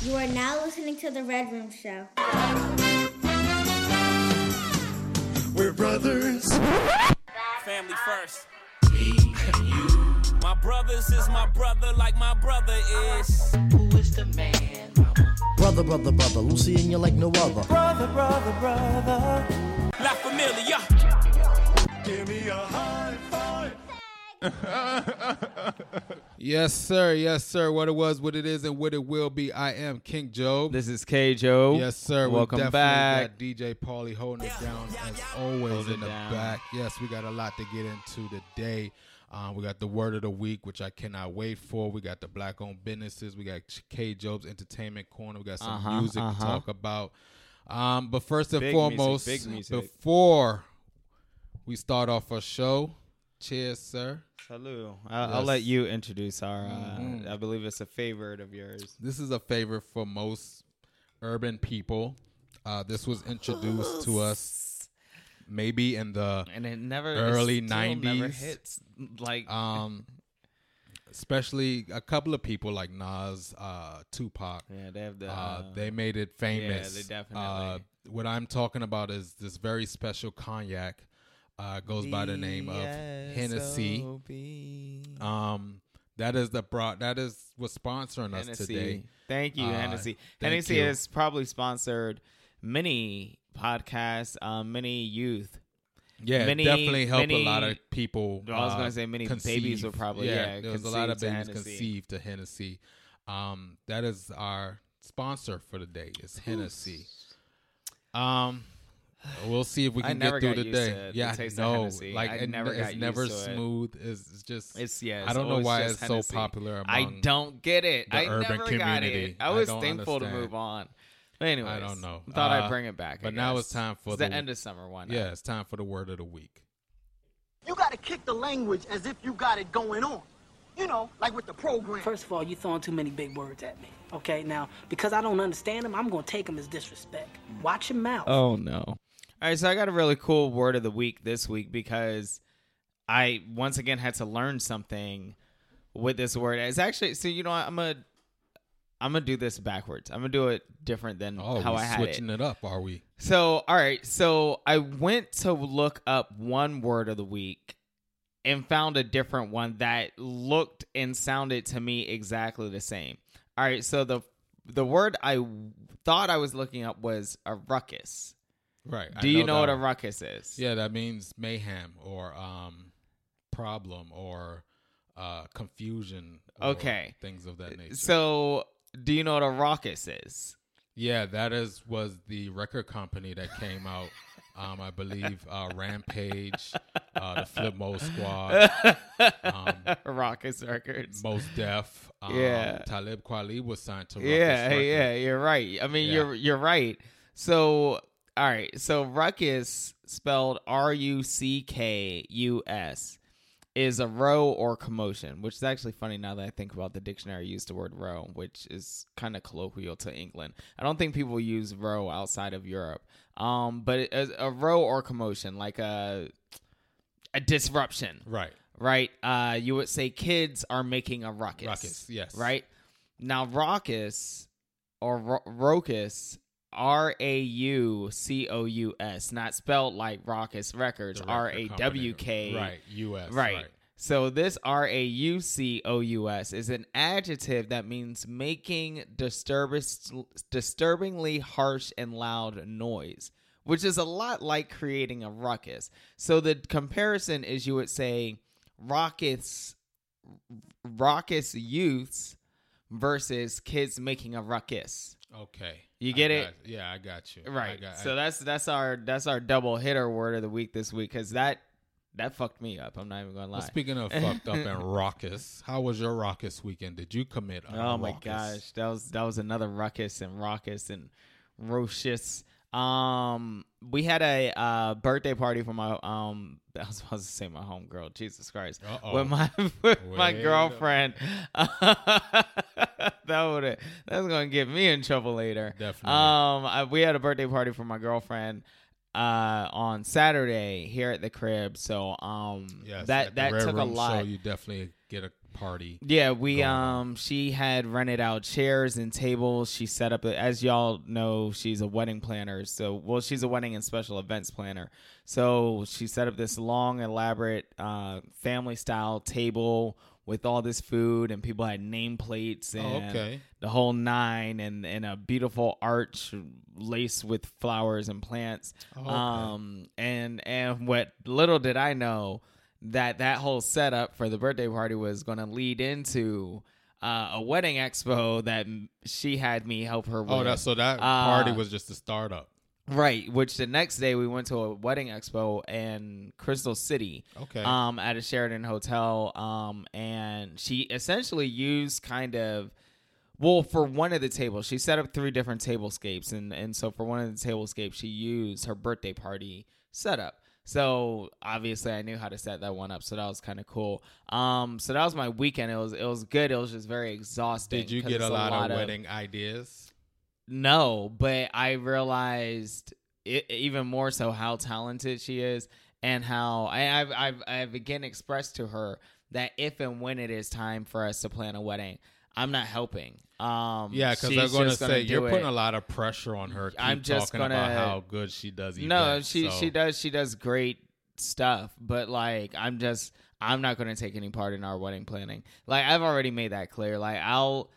You are now listening to The Red Room Show. We're brothers. Family first. my brothers is my brother like my brother is. Who is the man, mama? Brother, brother, brother, Lucy and you like no other. Brother, brother, brother. La familia. Give me a high five. Yes, sir. Yes, sir. What it was, what it is, and what it will be. I am King Joe. This is K Joe. yes, sir. Welcome we definitely back. Got DJ Paulie holding it down as always Hold in the down. back. Yes, we got a lot to get into today. Um, we got the word of the week, which I cannot wait for. We got the black owned businesses. We got K Job's entertainment corner. We got some Uh-huh, music uh-huh. to talk about. Um, but first and Big foremost, music, music. before we start off our show, cheers, sir. Salud. I'll, I'll let you introduce our. Uh, Mhm. I believe it's a favorite of yours. This is a favorite for most urban people. Uh, this was introduced to us maybe in the And it never Early it still Never 90s. hits like um, especially a couple of people like Nas, uh, Tupac. yeah. They have the. Uh, Uh, they made it famous. Yeah, they definitely- Uh, what I'm talking about is this very special cognac. Uh, goes by the name of Hennessy. Um, that is the brought. That is what's sponsoring us Hennessy. today. Thank you, Uh, Hennessy. thank Hennessy you. has probably sponsored many podcasts, um, many youth. Yeah, Many- definitely helped many- a lot of people. I was uh, gonna say many conceive. babies were probably- yeah, there was a lot of babies Hennessy. conceived to Hennessy. Um, that is our sponsor for the day. It's Hennessy. Um, we'll see if we can never get through the day. to the yeah, taste of no, like I it, never it's got used never to it. smooth. It's, it's just It's yeah. I don't know why just it's so Hennessy. popular I don't get it. the I urban never got community. it. I I was don't thankful to move on. But anyways, I don't know. Thought Uh, I'd bring it back. But now it's time for It's the- the end of summer. one. Yeah, it's time for the word of the week. You gotta kick the language as if you got it going on. You know, like with the program. First of all, you throwing too many big words at me. Okay, now because I don't understand them, I'm gonna take them as disrespect. Watch your mouth. Oh no. All right, so I got a really cool word of the week this week because I once again had to learn something with this word. It's actually so you know what, I'm gonna I'm gonna do this backwards. I'm gonna do it different than Oh, how I had it. switching it. up, are we? So, all right. So I went to look up one word of the week and found a different one that looked and sounded to me exactly the same. All right. So the the word I thought I was looking up was a ruckus. Right. Do you know, that what a ruckus is? Yeah, that means mayhem or um, problem or uh, confusion. or Okay. things of that nature. So, do you know what a Rawkus is? yeah, that is was the record company that came out. Um, I believe uh, Rampage, uh, the Flip Mode Squad, um, Rawkus records. Mos Def. Um, Yeah. Talib Kweli was signed to. Rawkus yeah, Records. yeah, you're right. I mean, Yeah. you're you're right. So, all right. So, ruckus spelled R U C K U S is a row or commotion, which is actually funny now that I think about the dictionary used the word row, which is kind of colloquial to England. I don't think people use row outside of Europe. Um, but it, a, a row or commotion, like a a disruption, Right. right? Uh, you would say kids are making a ruckus. Ruckus, yes. Right? Now, raucous or ro- raucous, R A U C O U S, not spelled like Rawkus Records, R A. W K. Right. U.S. Right. right. So this R A U C O U S is an adjective that means making disturbance, disturbingly harsh and loud noise, which is a lot like creating a ruckus. So the comparison is you would say raucous, raucous youths versus kids making a ruckus. Okay. You get it? got- yeah, I got you. Right. got- so I- that's that's our that's our double hitter word of the week this week because that that fucked me up. I'm not even gonna lie. Well, speaking of fucked up and raucous, how was your raucous weekend? Did you commit? A Oh my raucous? gosh, that was that was another ruckus and raucous and rocious. Um, we had a uh, birthday party for my um. I was supposed to say my homegirl. Jesus Christ, Uh-oh. with my with my girlfriend. that would that's gonna get me in trouble later. Definitely. Um, I, we had a birthday party for my girlfriend uh on Saturday here at the crib. So um Yes, that that took a lot. Show, you definitely get a party. Yeah, we um she had rented out chairs and tables. She set up a, as y'all know, she's a wedding planner. So, well, she's a wedding and special events planner. So, she set up this long elaborate uh family style table with all this food and people had nameplates and Oh, okay. the whole nine and and a beautiful arch laced with flowers and plants. Oh, okay. Um and and what little did I know that that whole setup for the birthday party was going to lead into uh, a wedding expo that she had me help her with. Oh, that so that Uh, party was just a startup. Right, which the next day we went to a wedding expo in Crystal City. Okay. Um, at a Sheraton hotel. Um, and she essentially used kind of well for one of the tables. She set up three different tablescapes, and and so for one of the tablescapes, she used her birthday party setup. So obviously, I knew how to set that one up, so that was kind of cool. Um, so that was my weekend. It was it was good. It was just very exhausting. Did you get a it's lot, of wedding ideas? no, but I realized it, even more so how talented she is, and how I, I've, I've I've again expressed to her that if and when it is time for us to plan a wedding, I'm not helping. Um, Yeah, because I'm going to say you're putting it. a lot of pressure on her. I'm just talking gonna- how good she does. No, she so- she does she does great stuff, but like I'm just I'm not going to take any part in our wedding planning. Like I've already made that clear. Like I'll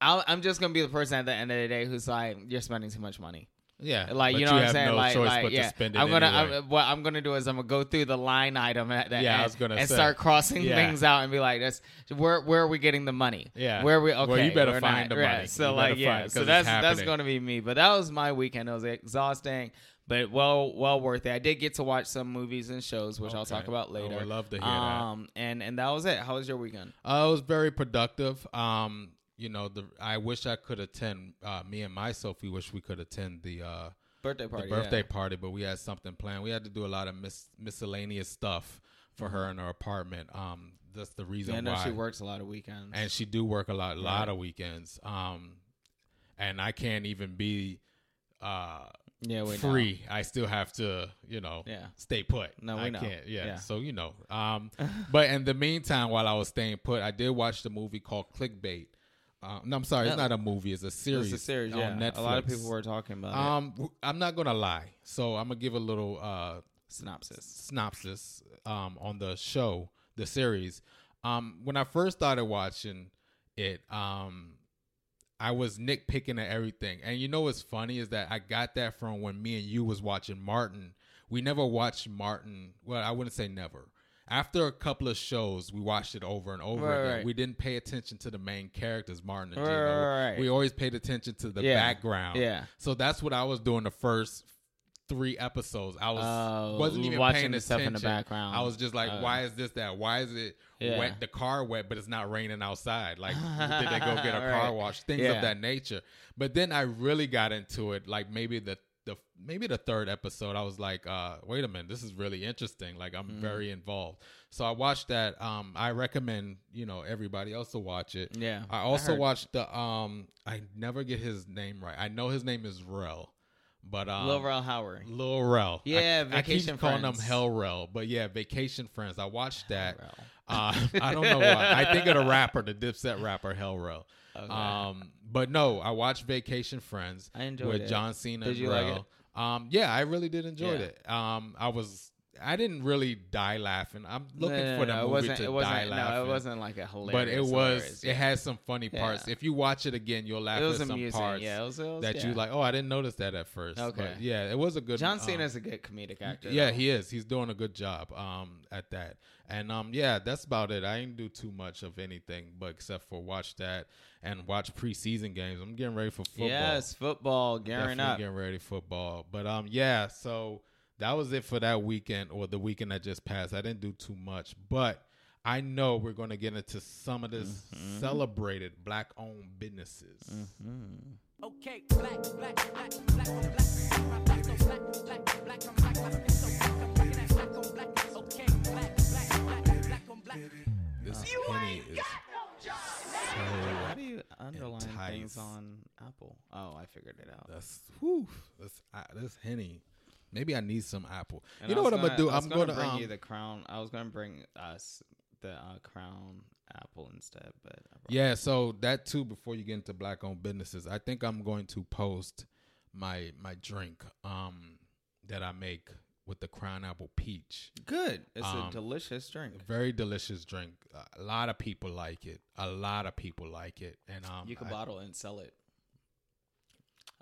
I'll I'm just going to be the person at the end of the day who's like you're spending too much money. Yeah, Like you know what I'm saying? No like, choice like but yeah, to spend it I'm gonna. anyway. I'm, what I'm gonna do is I'm gonna go through the line item at the Yeah, I was gonna and say. start crossing Yeah. things out and be like, "That's where where are we getting the money? Yeah. where are we? Well, Okay, you better find not- the money. So You like yeah, find it 'cause so that's that's gonna be me. But that was my weekend. It was exhausting, but well well worth it. I did get to watch some movies and shows, which I'll talk about I later. would love to hear that. um, and and that was it. How was your weekend? Uh, it was very productive. Um, you know, the I wish I could attend. Uh, me and my Sophie wish we could attend the uh, Birthday party. the birthday yeah. party, but we had something planned. We had to do a lot of mis- miscellaneous stuff for her in her apartment. Um, that's the reason Yeah, I know why she works a lot of weekends. and she do work a lot, a lot of weekends. Um, and I can't even be uh yeah, we know. free. I still have to, you know, Yeah. stay put. No, we I know. can't. Yeah. Yeah. So you know, um, but in the meantime, while I was staying put, I did watch the movie called Clickbait. Uh, no, I'm sorry, it's not a movie. It's a series. It's a series. on Yeah, Netflix. a lot of people were talking about it. Um, w- I'm not gonna lie. So I'm gonna give a little uh Synopsis. synopsis um, on the show, the series. Um, when I first started watching it, um, I was nitpicking at everything. And you know what's funny is that I got that from when me and you was watching Martin. We never watched Martin. Well, I wouldn't say never. After a couple of shows, we watched it over and over Right, again. right. We didn't pay attention to the main characters, Martin and Right, Gino. right, right. We always paid attention to the Yeah, background. yeah. So that's what I was doing the first three episodes. I was Oh, wasn't even watching paying the stuff in the background. I was just like, Oh. why is this that? Why is it Yeah. wet? The car wet, but it's not raining outside. Like, did they go get a car wash? Things Yeah. of that nature. But then I really got into it. Like maybe the the maybe the third episode, I was like, uh, wait a minute, this is really interesting. Like. I'm very involved. So I watched that. Um, I recommend you know everybody else to watch it. Yeah, I I also heard. watched the um. I never get his name right. I know his name is Rel, but um, Lil Rel Howard. Lil Rel. Yeah, I, I Vacation keep calling Friends. him Hell Rell, but yeah, Vacation Friends. I watched that. Uh, I don't know why. I think of the rapper, the Dipset rapper, Hell Rell. Okay. Um, but no, I watched Vacation Friends I enjoyed with it. John Cena Did you like Rel. Um, yeah, I really did enjoy Yeah. it. Um, I was. I didn't really die laughing. I'm looking No, no, for the it movie wasn't, to it wasn't, die laughing. No, it wasn't like a hilarious. But it was. hilarious, It has some funny parts. Yeah. If you watch it again, you'll laugh It was at some amusing. parts Yeah, it was, it was that yeah. you like. Oh, I didn't notice that at first. Okay. But yeah, it was a good. John um, Cena's a good comedic actor. yeah, though. he is. He's doing a good job um, at that. And um, yeah, that's about it. I didn't do too much of anything, but except for watch that and watch preseason games. I'm getting ready for football. Yes, football, gearing Definitely up. getting ready for football. But um, yeah. So that was it for that weekend or the weekend that just passed. I didn't do too much, but I know we're going to get into some of this Mm-hmm. celebrated black-owned businesses. Okay, black, black, black, black on black. Black black, black on black, black, black do you underline Entice. things on Apple? Oh, I figured it out. That's whew, that's uh, that's henny. Maybe I need some apple. And you know what I'm gonna do? I'm gonna, gonna, bring um, you the crown. I was gonna bring us the uh, crown Apple instead. But Yeah, so that too. Before you get into black-owned businesses, I think I'm going to post my my drink um, that I make with the Crown Apple Peach. good. It's Um, a delicious drink. Very delicious drink. A lot of people like it. A lot of people like it, and um, You can I- bottle and sell it.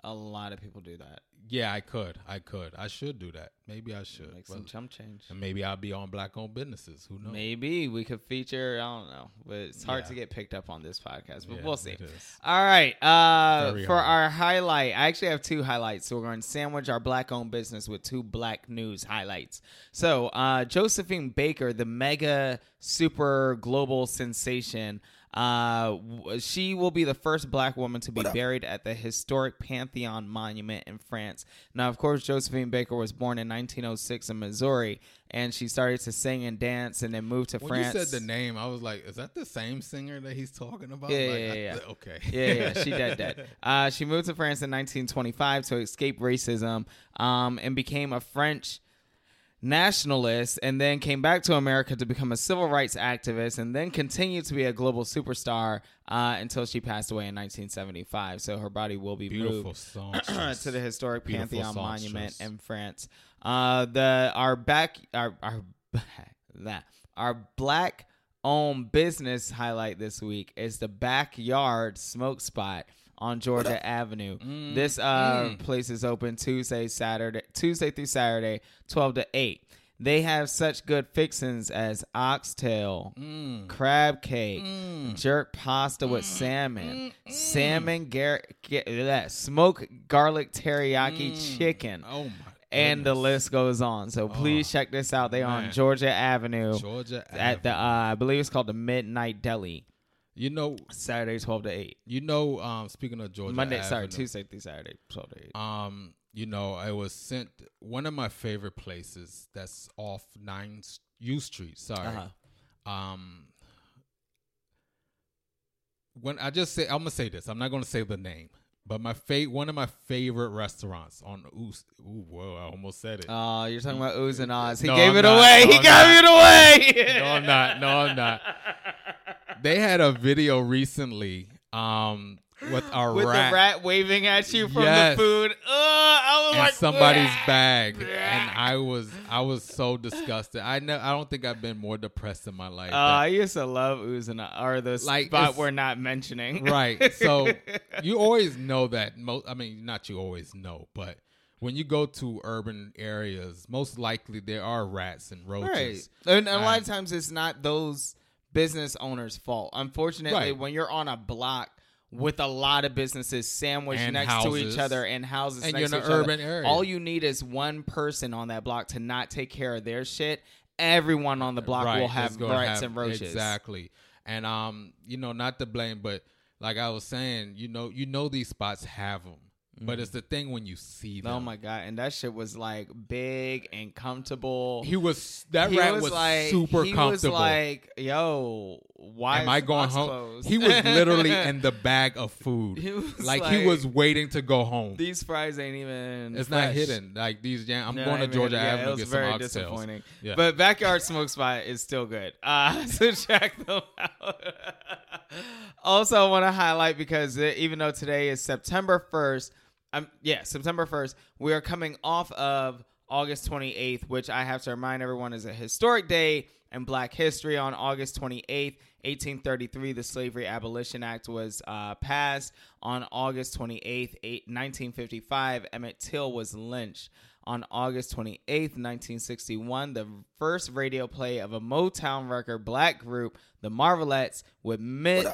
A lot of people do that. Yeah, I could. I could. I should do that. Maybe I should. Make some Well, chump change. and maybe I'll be on black-owned businesses. Who knows? Maybe we could feature. I don't know, but it's hard Yeah. to get picked up on this podcast. But Yeah, we'll see. it is. All right. Uh, Very for hard. our highlight, I actually have two highlights. So we're going to sandwich our black-owned business with two black news highlights. So uh, Josephine Baker, the mega super global sensation. Uh, she will be the first black woman to be buried at the historic Pantheon Monument in France. Now, of course, Josephine Baker was born in 1906 in Missouri, and she started to sing and dance, and then moved to When France. you said the name, I was like, "Is that the same singer that he's talking about?" Yeah, Like, yeah, I- Okay. yeah, yeah, she dead, dead. Uh, she moved to France in 1925 to escape racism, um, and became a French nationalist, and then came back to America to become a civil rights activist, and then continued to be a global superstar uh, until she passed away in 1975. So her body will be Beautiful moved to the historic Beautiful Pantheon Monument in France. Uh, the our back our our that our black owned business highlight this week is the backyard smoke spot on Georgia Avenue. Mm, This uh, place is open Tuesday, Saturday, Tuesday through Saturday, twelve to eight. They have such good fixins as oxtail, Mm. crab cake, jerk pasta with salmon, salmon gar- ga- that smoke garlic teriyaki chicken, Oh my. and the list goes on. So please check this out. They on man. Georgia Avenue Georgia at the uh, Avenue. I believe it's called the Midnight Deli. You know, Saturday twelve to eight. you know. Um, speaking of Georgia, Monday, sorry, Avenue, Tuesday through Saturday twelve to eight. Um, you know, I was sent one of my favorite places that's off Nine U Street. Sorry. Uh-huh. Um, when I just say, I'm gonna say this. I'm not gonna say the name, but my fa- one of my favorite restaurants on Oos. Ooh, whoa! I almost said it. Oh, you're talking about oohs and ahs. He No, gave I'm it not. away. No, he I'm gave it away. no, I'm not. No, I'm not. They had a video recently. Um, with a With rat. the rat waving at you from Yes. the food. Ugh, I was in like, somebody's "Bleh." bag, and I was I was so disgusted. I know I don't think I've been more depressed in my life. Uh, I used to love oozing or the Like, spot we're not mentioning. right. So you always know that. Most, I mean, not you always know, but when you go to urban areas, most likely there are rats and Right. roaches. And a lot of times it's not those business owners' fault. Unfortunately, Right. when you're on a block with a lot of businesses sandwiched And next to each other and houses And next you're in to an each urban other, area. all you need is one person on that block to not take care of their shit. Everyone on the block will have have- and roaches. Exactly. And um, you know, not to blame, but like I was saying, you know, you know these spots have them, but it's the thing when you see them. Mm. Oh my god! And that shit was like big and comfortable. He was that He rat was, like super he comfortable. was like, "Yo, why Am is I going home? closed?" He was literally in the bag of food. He was like, like, he was waiting to go home. These fries ain't even. it's not hidden. Like these jam. I'm No, going to Georgia yeah, Avenue It was to get very disappointing. Yeah. But backyard smoke spot is still good. Uh, so check them out. also, I want to highlight because even though today is September first, um, yeah, September first, we are coming off of August 28th, which I have to remind everyone is a historic day in Black history. On August 28th, 1833, the Slavery Abolition Act was uh, passed. On August 28th, 1955, Emmett Till was lynched. On August 28th, 1961, the first radio play of a Motown record black group, the Marvelettes, with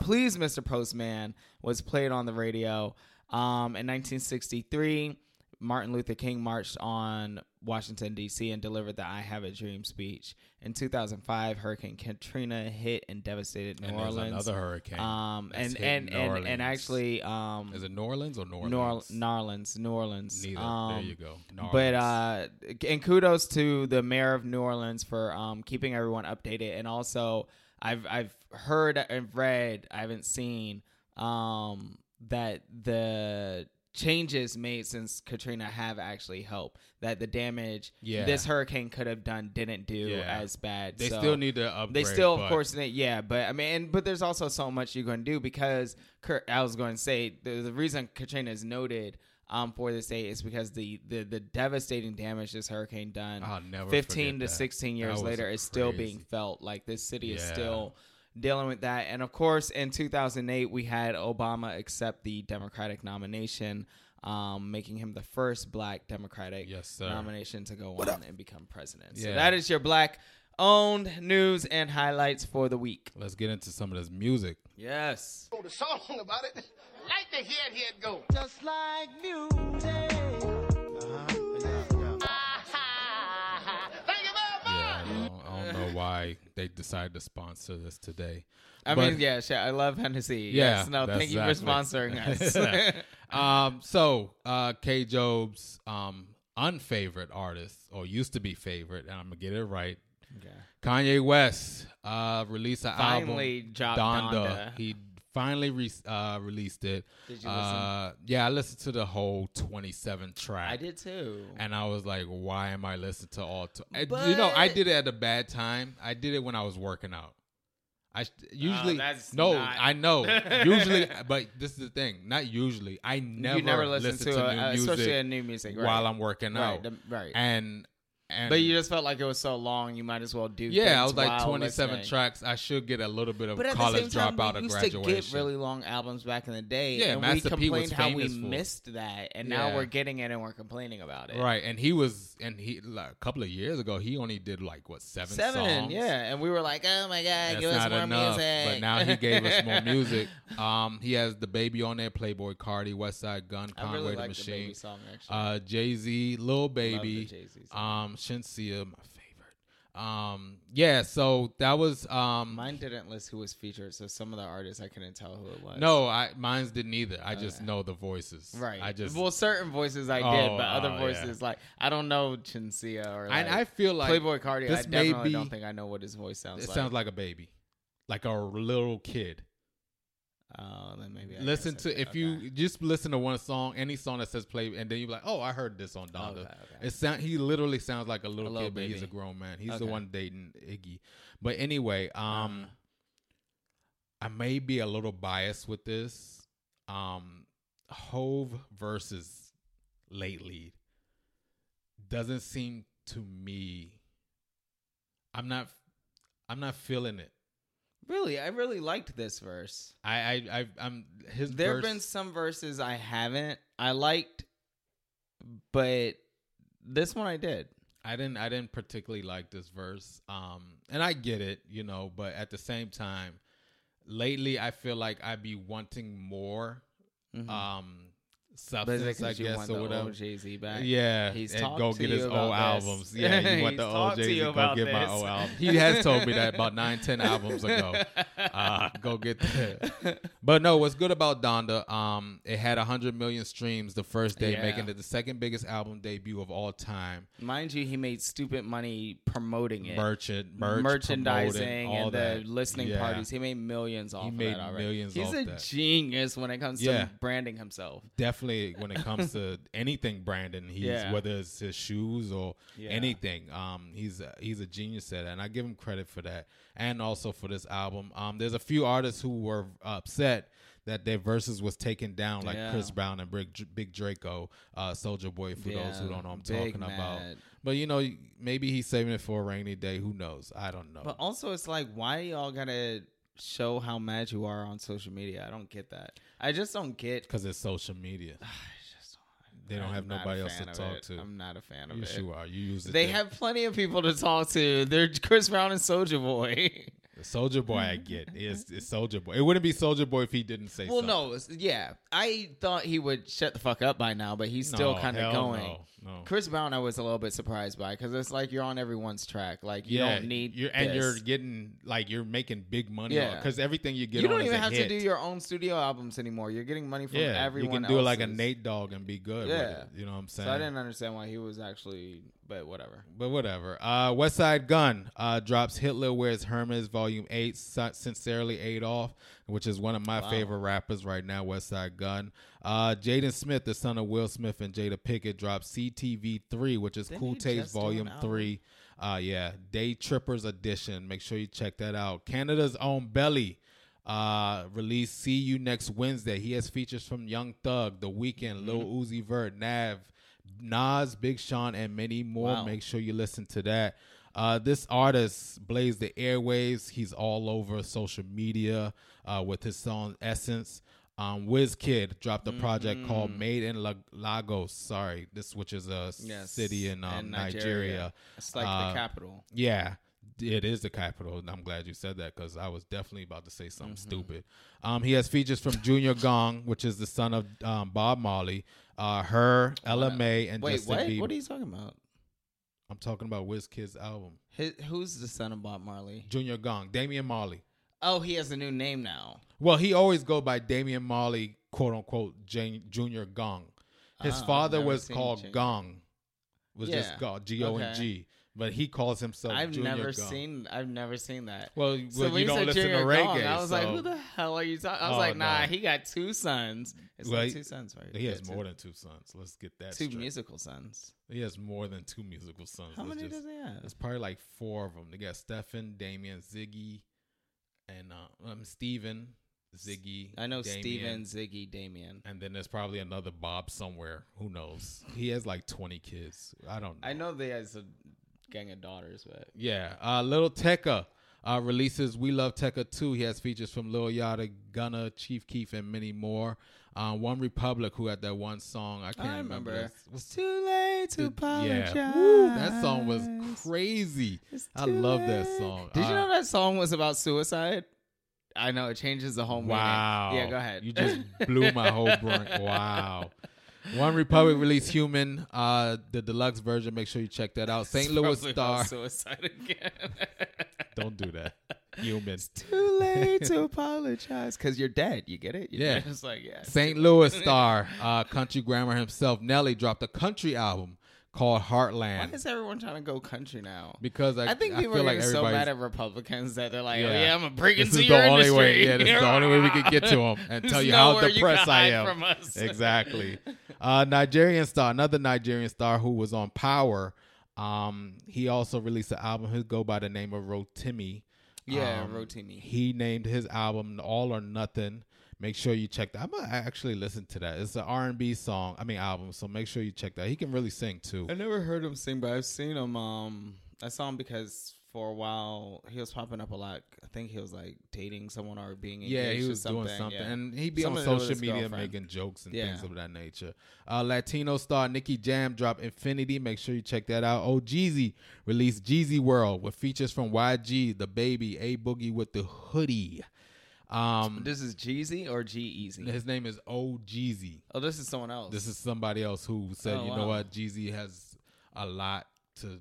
Please Mr. Postman, was played on the radio. Um, in 1963, Martin Luther King marched on Washington, D.C. and delivered the I Have a Dream speech. In 2005, Hurricane Katrina hit and devastated New And there's Orleans. another hurricane Um, and and and, and actually, um, Is it New Orleans or New Orleans? New Orleans, New Orleans, Neither. Um, there you go. But uh, and kudos to the mayor of New Orleans for um keeping everyone updated, and also I've I've heard and read, I haven't seen um that the changes made since Katrina have actually helped. That the damage Yeah. this hurricane could have done didn't do Yeah. as bad. They So- still need to upgrade. they still, of course, they, yeah, but I mean, and, but there's also so much you're going to do because Kurt, I was going to say the, the reason Katrina is noted um, for this day is because the, the the devastating damage this hurricane done I'll never 15 to that. 16 years later is still being felt. Like this city is still dealing with that. And of course, in 2008, we had Obama accept the Democratic nomination. Um, making him the first black Democratic Yes, sir. nomination to go on and become president. So that is your black owned news and highlights for the week. Let's get into some of this music. Yes. Wrote a song about it. Like to hear it, hear it go. Just like music. Why they decided to sponsor this today. I But- mean, yeah, sure, I love Hennessy. Yeah, yes, no, thank you for sponsoring us. um, so uh, K. Job's um, unfavorite artist, or used to be favorite, and I'm gonna get it right. Okay. Kanye West uh, released an Finally album. dropped Donda. He finally re- uh, released it. Did you Uh, yeah, I listened to the whole 27 track. I did too. And I was like, why am I listening to all? T-? And, you know, I did it at a bad time. I did it when I was working out. I sh- usually that's no, not- I know usually, but this is the thing. Not usually. I never, you never listen, listen to, to, a, new music especially a new music right. while I'm working Right, out. the- right. And and but you just felt like it was so long, you might as well do. yeah, I was like 27 tracks. I should get a little bit of But college time, dropout we of used graduation. to get really long albums back in the day. Yeah, and Master we P was complained how we missed that, and now Yeah. we're getting it and we're complaining about it. Right, and he was, and he like, a couple of years ago, he only did like what seven, Seven, songs. yeah, and we were like, "Oh my god, That's give us not more enough. music!" But now he gave us more music. Um, he has the baby on there, Playboi Carti, West Side Gun, Conway really the Machine, baby song actually. uh, Jay Z, Lil Baby, Jay-Z um, Shenseea, my favorite. Um, yeah, so that was um, Mine didn't list who was featured, so some of the artists I couldn't tell who it was. no, I mine's didn't either. I just know the voices. right. I just well, certain voices I did, Oh, but other oh, voices like I don't know Shenseea or like, and I feel like Playboi Carti. I definitely be- don't think I know what his voice sounds it like. It sounds like a baby, like a little kid. Oh, then maybe I listen to if okay. you just listen to one song, any song that says play, and then you're like, oh, I heard this on Donda. Okay, okay. It sound he literally sounds like a little, A little kid, but he's a grown man. He's the one dating Iggy. But anyway, um, Uh-huh. I may be a little biased with this. Um, Hove versus Late Lead doesn't seem to me. I'm not. I'm not feeling it. Really, I really liked this verse. I I, I I'm his. There have verse- been some verses I haven't. I liked, but this one I did. I didn't I didn't particularly like this verse. Um and I get it, you know, but at the same time, lately I feel like I'd be wanting more um Mm-hmm. It substance, I guess, want or whatever. Jay-Z back? Yeah, He's and go to get you his old this. albums. Yeah, you want the old Jay Z? Go get my old album. He has told me that about nine, ten albums ago. Uh, go get that. But no, what's good about Donda? Um, it had hundred million streams the first day, Yeah. making it the second biggest album debut of all time. Mind you, he made stupid money promoting it. Merchant, merch, merchandising all and the listening Yeah. parties. He made millions off of made that already. millions He's a that. genius when it comes Yeah. to branding himself. definitely when it comes to anything Brandon he's Yeah. whether it's his shoes or Yeah. anything um he's a, he's a genius at it and I give him credit for that and also for this album um there's a few artists who were upset that their verses was taken down like Yeah. Chris Brown and Big, Big Draco uh Soulja Boy for those who don't know I'm talking about but you know maybe he's saving it for a rainy day who knows I don't know But also, it's like, why y'all gotta show how mad you are on social media? I don't get that. I just don't get. because it's social media they don't have nobody else to talk it. to I'm not a fan of yes it. you are you use it They to- have plenty of people to talk to. They're Chris Brown and Soulja Boy. Soulja Boy, I get it's, it's Soulja Boy. It wouldn't be Soulja Boy if he didn't say. well, something. no, it's- yeah. I thought he would shut the fuck up by now, but he's still No, kind of hell going. no, no. Chris Brown, I was a little bit surprised by because it's like you're on everyone's track. Like you yeah, don't need you're and you're getting like you're making big money. Yeah. because everything you get you on don't is even a have hit. to do your own studio albums anymore. You're getting money from yeah. everyone. you can do it like a else's. Nate Dogg and be good. Yeah. it, you know what I'm saying. So I didn't understand why he was actually but whatever. But whatever. Uh, Westside Gunn uh, drops Hitler Wears Hermes Volume 8, Sin- Sincerely Adolf, which is one of my Wow. favorite rappers right now, Westside Gunn. Uh, Jaden Smith, the son of Will Smith and Jada Pickett, drops CTV 3, which is Didn't Cool Taste just do an Volume 3. Uh, yeah, Day Trippers Edition. Make sure you check that out. Canada's own Belly uh release see you next wednesday he has features from young thug the weeknd lil Mm-hmm. uzi vert nav nas big sean and many more Wow. make sure you listen to that uh this artist blazed the airwaves he's all over social media uh with his song essence um Kid dropped a project called Made in La- Lagos. Sorry, this which is a. Yes. city in um, And Nigeria. It's like Uh, the capital. Yeah, it is the capital. And I'm glad you said that because I was definitely about to say something Mm-hmm. stupid. Um, he has features from Junior Gong, which is the son of um, Bob Marley, uh, her, Ella Mai, and Wait, Justin what? Bieber. What are you talking about? I'm talking about Kid's album. His, who's the son of Bob Marley? Junior Gong, Damian Marley. Oh, he has a new name now. Well, he always go by Damian Marley, quote unquote, Jan- Junior Gong. His I've father was called Junior. Gong, was Yeah. just called G O N G, but he calls himself. I've Junior never Gong. seen. I've never seen that. Well, So well you don't listen to Junior reggae. Gong, I was like, "Who the hell are you talking?" I was Oh, like, "Nah, no. he got two sons. It's Well, like two sons, right? He has two- more than two sons. Let's get that two straight. musical sons. He has more than two musical sons. How Let's many just- does he have? It's probably like four of them. They got Stefan, Damien, Ziggy, and uh, um, Steven, Ziggy. I know Damien, Steven, Ziggy, Damien. And then there's probably another Bob somewhere. Who knows? He has like 20 kids. I don't know. I know they has a gang of daughters, but Yeah. Uh, Lil Tecca uh, releases We Love Tecca 2. He has features from Lil Yachty, Gunna, Chief Keef, and many more. Uh, one Republic, who had that one song. I can't I remember. remember. What's- It's too late to apologize. Yeah. Woo, that song was crazy. I love that song. Did you Uh, know that song was about suicide? I know it changes the whole meaning. Wow. Yeah, go ahead. You just blew my whole brain. Wow. One Republic released Human, uh, the deluxe version. Make sure you check that out. St. Louis Star. Suicide again. Don't do that. Human. Too late to apologize because you're dead. You get it? You're Yeah. dead. It's like yeah. St. Louis star, uh, country grammar himself, Nelly, dropped a country album called Heartland. Why is everyone trying to go country now? Because I, I think I people feel are like so mad at Republicans that they're like, "Oh Yeah. yeah, I'm gonna break This into is your the only industry." way. Yeah, this is the only way we can get to them and tell you how you depressed can I am. exactly. Uh, Nigerian star, another Nigerian star who was on Power. Um, he also released an album. He'll go by the name of Rotimi. Yeah, Um, Rotimi. He named his album "All or Nothing." Make sure you check that. I'm gonna actually listen to that. It's an R&B song. I mean album. So make sure you check that. He can really sing too. I never heard him sing, but I've seen him. Um, I saw him because for a while he was popping up a lot. I think he was like dating someone or being engaged Yeah, he or was doing something, yeah. and he'd be Something on to do with social media girlfriend. making jokes and Yeah. things of that nature. Uh, Latino star Nicky Jam dropped Infinity. Make sure you check that out. Oh, Jeezy released Jeezy World with features from YG, The Baby, A Boogie with the Hoodie. Um, This is Jeezy or G Easy. his name is O Jeezy. Oh, this is someone else. This is somebody else who said, Oh, you know what, Jeezy has a lot to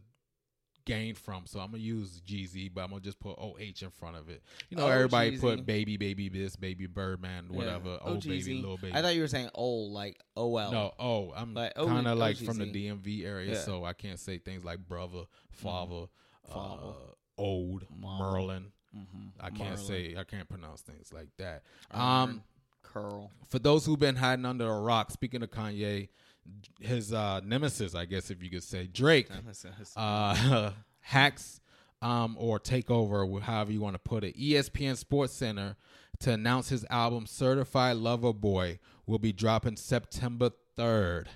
gain from, so I'm gonna use Jeezy, but I'm gonna just put OH in front of it. You know, Oh, everybody Jeezy. put baby, baby, this, baby, Birdman, Yeah. whatever, Oh, oh, baby, Jeezy. little baby. I thought you were saying O like O L. no, oh, I'm Like, kind of like from the DMV area, Yeah. So I can't say things like brother, father, Father. uh, old, Mama. Merlin. Mm-hmm. I can't say, I can't pronounce things like that. Um, curl. for those who've been hiding under a rock, speaking of Kanye, his uh, nemesis, I guess if you could say, Drake, uh, hacks um, or take over, however you want to put it. ESPN Sports Center to announce his album Certified Lover Boy will be dropping September 3rd.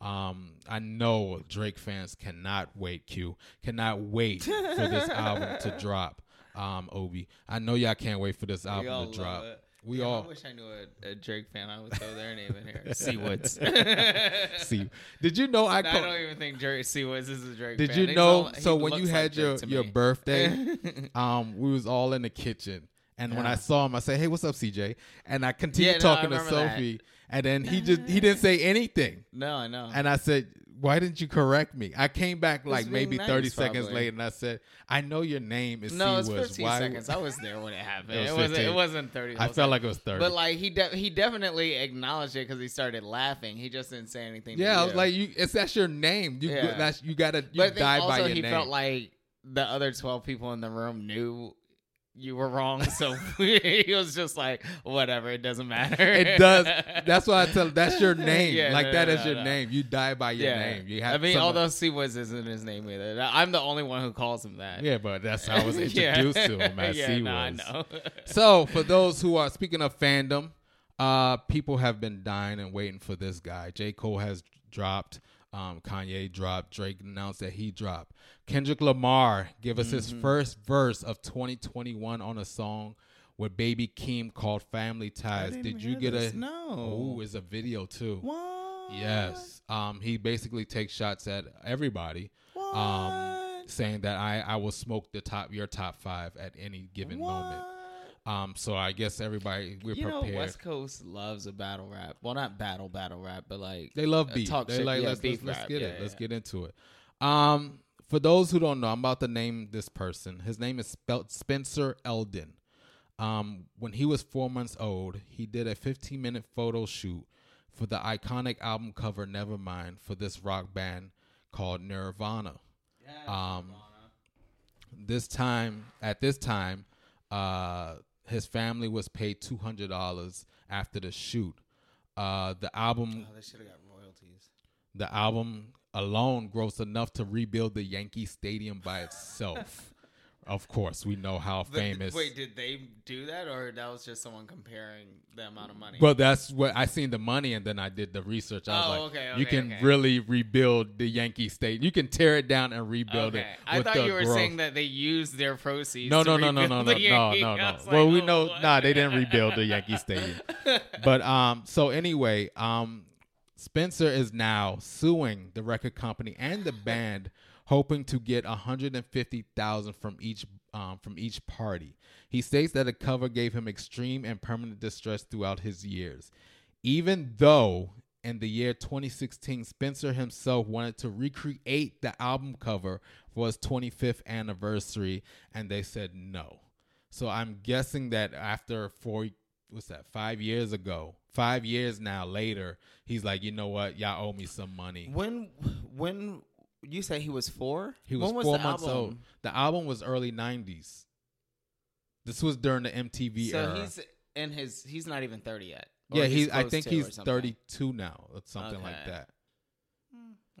Um, I know Drake fans cannot wait, Q. Cannot wait for this album to drop. Um, Obi. I know y'all can't wait for this We album to drop. it. We Damn, all I wish I knew a, a Drake fan. I would throw their name in here. Seawoods. see. Did you know I I don't even think Drake Seawoods is a Drake fan. Did fan. you He's know? all- so when you had like your your birthday, um, we was all in the kitchen, and when I saw him, I said, "Hey, what's up, CJ?" And I continued Yeah, no, I talking to remember that. Sophie, and then he just he didn't say anything, No, I know. and I said, why didn't you correct me? I came back like maybe nice, 30 seconds probably. later and I said, I know your name is No, it's 15 Why- seconds. I was there when it happened. It was not It wasn't 30. I whole felt seconds. like it was 30. But like he de- he definitely acknowledged it because he started laughing. He just didn't say anything. to yeah, I was like, you, it's that's your name. You, Yeah. that's, you gotta, you but I die also by your he name. felt like the other 12 people in the room knew you were wrong. So he was just like, whatever, it doesn't matter. it does. That's why I tell. That's your name. Yeah, like no, that no, is your no. name. You die by your yeah. name. You have. I mean, someone- although C was isn't his name either. I'm the only one who calls him that. Yeah, but that's how I was Yeah. introduced to him as yeah, C was. so for those who are speaking of fandom, uh, people have been dying and waiting for this guy. J. Cole has dropped. Um, Kanye dropped. Drake announced that he dropped. Kendrick Lamar gave us his Mhm. first verse of 2021 on a song with Baby Keem called "Family Ties." Did you get this. a? No. Oh, it's a video too. What? Yes. Um, he basically takes shots at everybody. Um, saying that I, I will smoke the top your top five at any given moment. Um, so I guess everybody we're you know, prepared. West Coast loves a battle rap. Well, not battle, battle rap, but like they love beef. Talk they shit, like yeah, let's, let's, let's get Yeah, it. Let's get into it. Um, for those who don't know, I'm about to name this person. His name is spelt Spencer Elden. Um, when he was four months old, he did a 15 minute photo shoot for the iconic album cover Nevermind for this rock band called Nirvana. um, this time, at this time, uh, his family was paid two hundred dollars after the shoot. Uh, the album, Oh, they should have got royalties. the album alone grossed enough to rebuild the Yankee Stadium by itself. of course, we know how But- famous. Wait, did they do that, or that was just someone comparing the amount of money? But that's what I seen the money, and then I did the research. I was Oh, like, okay, you can okay. really rebuild the Yankee Stadium. You can tear it down and rebuild okay. it. I thought the you were growth. saying that they used their proceeds. No, to no, no, no, no, no, the no, no, no. Well, we oh, know, what? nah, they didn't rebuild the Yankee Stadium. But um, so anyway, um, Spencer is now suing the record company and the band, hoping to get one hundred and fifty thousand from each um from each party. He states that the cover gave him extreme and permanent distress throughout his years, even though. In the year 2016, Spencer himself wanted to recreate the album cover for his 25th anniversary, and they said no. So I'm guessing that after four, what's that, five years ago, five years now later, he's like, you know what, y'all owe me some money. When when you say he was four? He was when four the months album? old. The album was early '90s. This was during the MTV So era. So he's in his. He's not even thirty yet. Or yeah, he's he. I think he's 32 now, or something like that.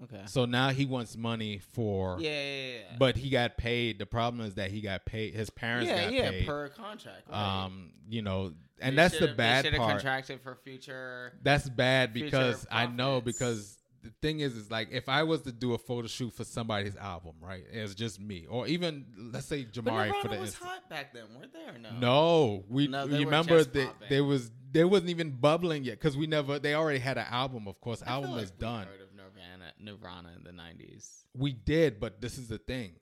Okay. So now he wants money for. Yeah, yeah, yeah. But he got paid. The problem is that he got paid. His parents yeah, got yeah, paid. per contract. Right. Um, you know, and They that's the bad they part. contracted for future. That's bad because I know because the thing is is like if I was to do a photo shoot for somebody's album, right? It's just me, or even let's say But Jamari Nirvana for the was instance. hot back then, weren't they? Or no? No, we No, you they were remember that they was they wasn't even bubbling yet because we never they already had an album. Of course, I album like is done. Heard of Nirvana, Nirvana in the nineties. We did, but this is the thing: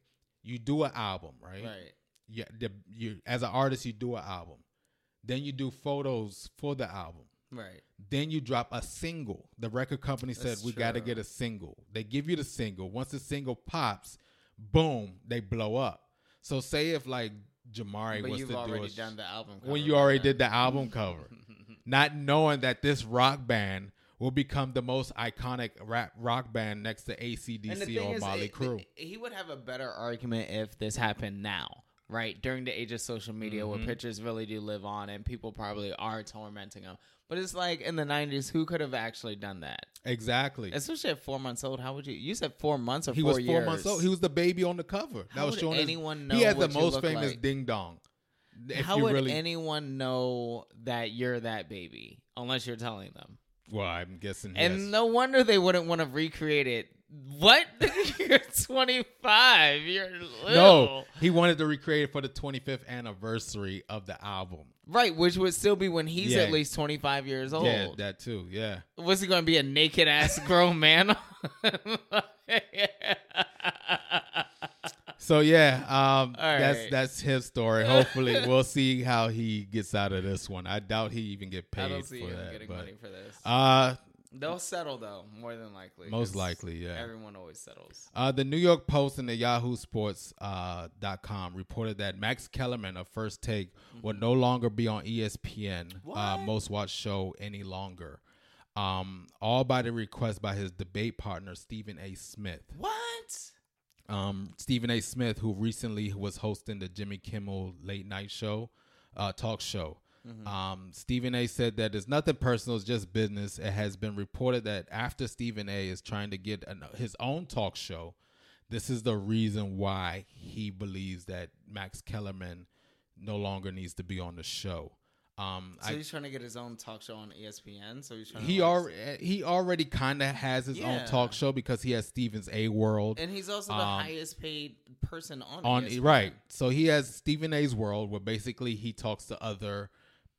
you do an album, right? Right. Yeah, the, you as an artist, you do an album, then you do photos for the album. Right. Then you drop a single. The record company said That's we got to get a single. They give you the single. Once the single pops, boom, they blow up. So say if like Jamari But was you've to do already a sh- done the album when you already then. did the album cover, not knowing that this rock band will become the most iconic rap rock band next to ACDC or it- Crew. he would have a better argument if this happened now, right? During the age of social media Mhm. where pictures really do live on and people probably are tormenting them But it's like in the 90s, who could have actually done that? exactly. Especially at four months old. How would you? You said four months or He four was four years. months old. He was the baby on the cover. That How was would showing his- anyone He know has the what you most famous like? ding dong. How would really, anyone know that you're that baby unless you're telling them? well, I'm guessing. And yes. no wonder they wouldn't want to recreate it. What? you're 25. You're little. No, he wanted to recreate it for the 25th anniversary of the album. Right, which would still be when he's Yeah. at least 25 years old. Yeah, that too. Yeah. Was he going to be a naked ass grown man? So yeah, um, All that's that's his story. Hopefully, we'll see how he gets out of this one. I doubt he even get paid. I don't see for him that. getting but money for this. uh, They'll settle though, more than likely. Most likely, yeah. Everyone always settles. Uh, the New York Post and the Yahoo Sports uh, dot com reported that Max Kellerman of First Take will no longer be on ESPN uh, most watched show any longer. Um, all by the request by his debate partner Stephen A. Smith. What? Um, Stephen A. Smith, who recently was hosting the Jimmy Kimmel late night show, uh, talk show. Um, Stephen A. said that it's nothing personal; it's just business. It has been reported that after Stephen A. is trying to get an, his own talk show, this is the reason why he believes that Max Kellerman no longer needs to be on the show. Um, So I, he's trying to get his own talk show on ESPN. So he's trying. he already he already kind of has his own talk show because he has Stephen's A World and he's also the um, highest paid person on on ESPN. right. So he has Stephen A's world where basically he talks to other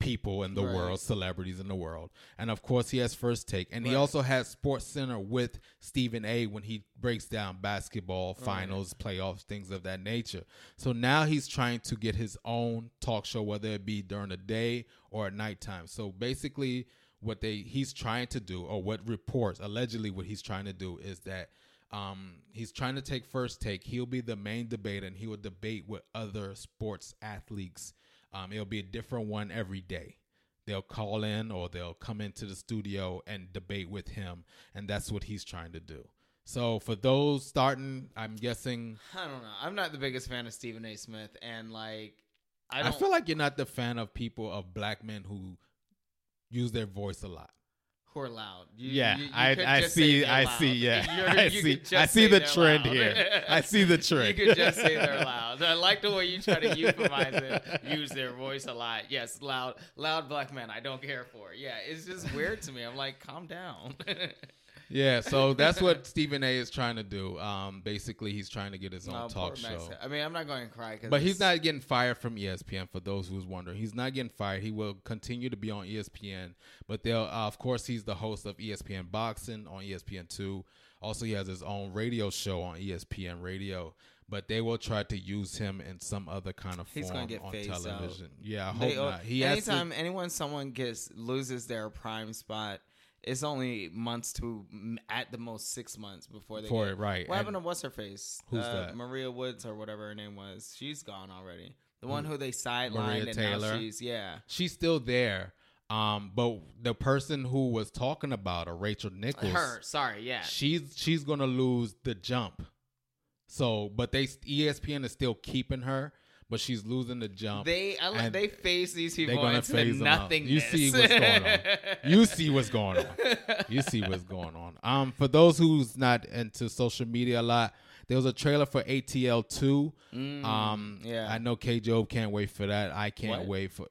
people in the Right. world, celebrities in the world. And of course he has First Take. And he also has Sports Center with Stephen A when he breaks down basketball, finals, playoffs, things of that nature. So now he's trying to get his own talk show whether it be during the day or at nighttime. So basically what they he's trying to do or what reports allegedly what he's trying to do is that um, he's trying to take first take. He'll be the main debater, and he will debate with other sports athletes. Um, it'll be a different one every day. They'll call in or they'll come into the studio and debate with him, and that's what he's trying to do. So for those starting, I'm guessing. I don't know. I'm not the biggest fan of Stephen A. Smith, and like, I I, don't. I feel like you're not the fan of people of black men who use their voice a lot. Who are loud. You, Yeah, you- you I- I see- I loud. see, yeah. I see- I see the trend loud. here. I see the trend. You could just say they're loud. I like the way you try to euphemize it. Use their voice a lot. Yes, loud, loud black men. I don't care for. Yeah, it's just weird to me. I'm like, calm down. Yeah, so that's what Stephen A. is trying to do. Um, basically, he's trying to get his own No, talk Max. show. I mean, I'm not going to cry, cause But he's not getting fired from ESPN. For those who's wondering, he's not getting fired. He will continue to be on ESPN. But they'll, uh, of course, he's the host of ESPN Boxing on ESPN Two. Also, he has his own radio show on ESPN Radio. But they will try to use him in some other kind of He's form on phased out. television. Yeah, I hope They- not. He has to- anytime anyone someone gets loses their prime spot, it's only months to at the most six months before they For get it, right. What happened to what's her face? Who's uh, that? Maria Woods or whatever her name was. She's gone already. The one Who? they sidelined and Taylor. now she's yeah. she's still there. Um, but the person who was talking about her, Rachel Nichols, Her, sorry, yeah. she's she's gonna lose the jump. So, but they ESPN is still keeping her, but she's losing the jump. They I like they face these they're people gonna into phase nothingness. You see what's going on. You see what's going on. You see what's going on. Um, for those who's not into social media a lot, there was a trailer for ATL two. um, Mm, yeah. I know K Job can't wait for that. I can't What? wait for.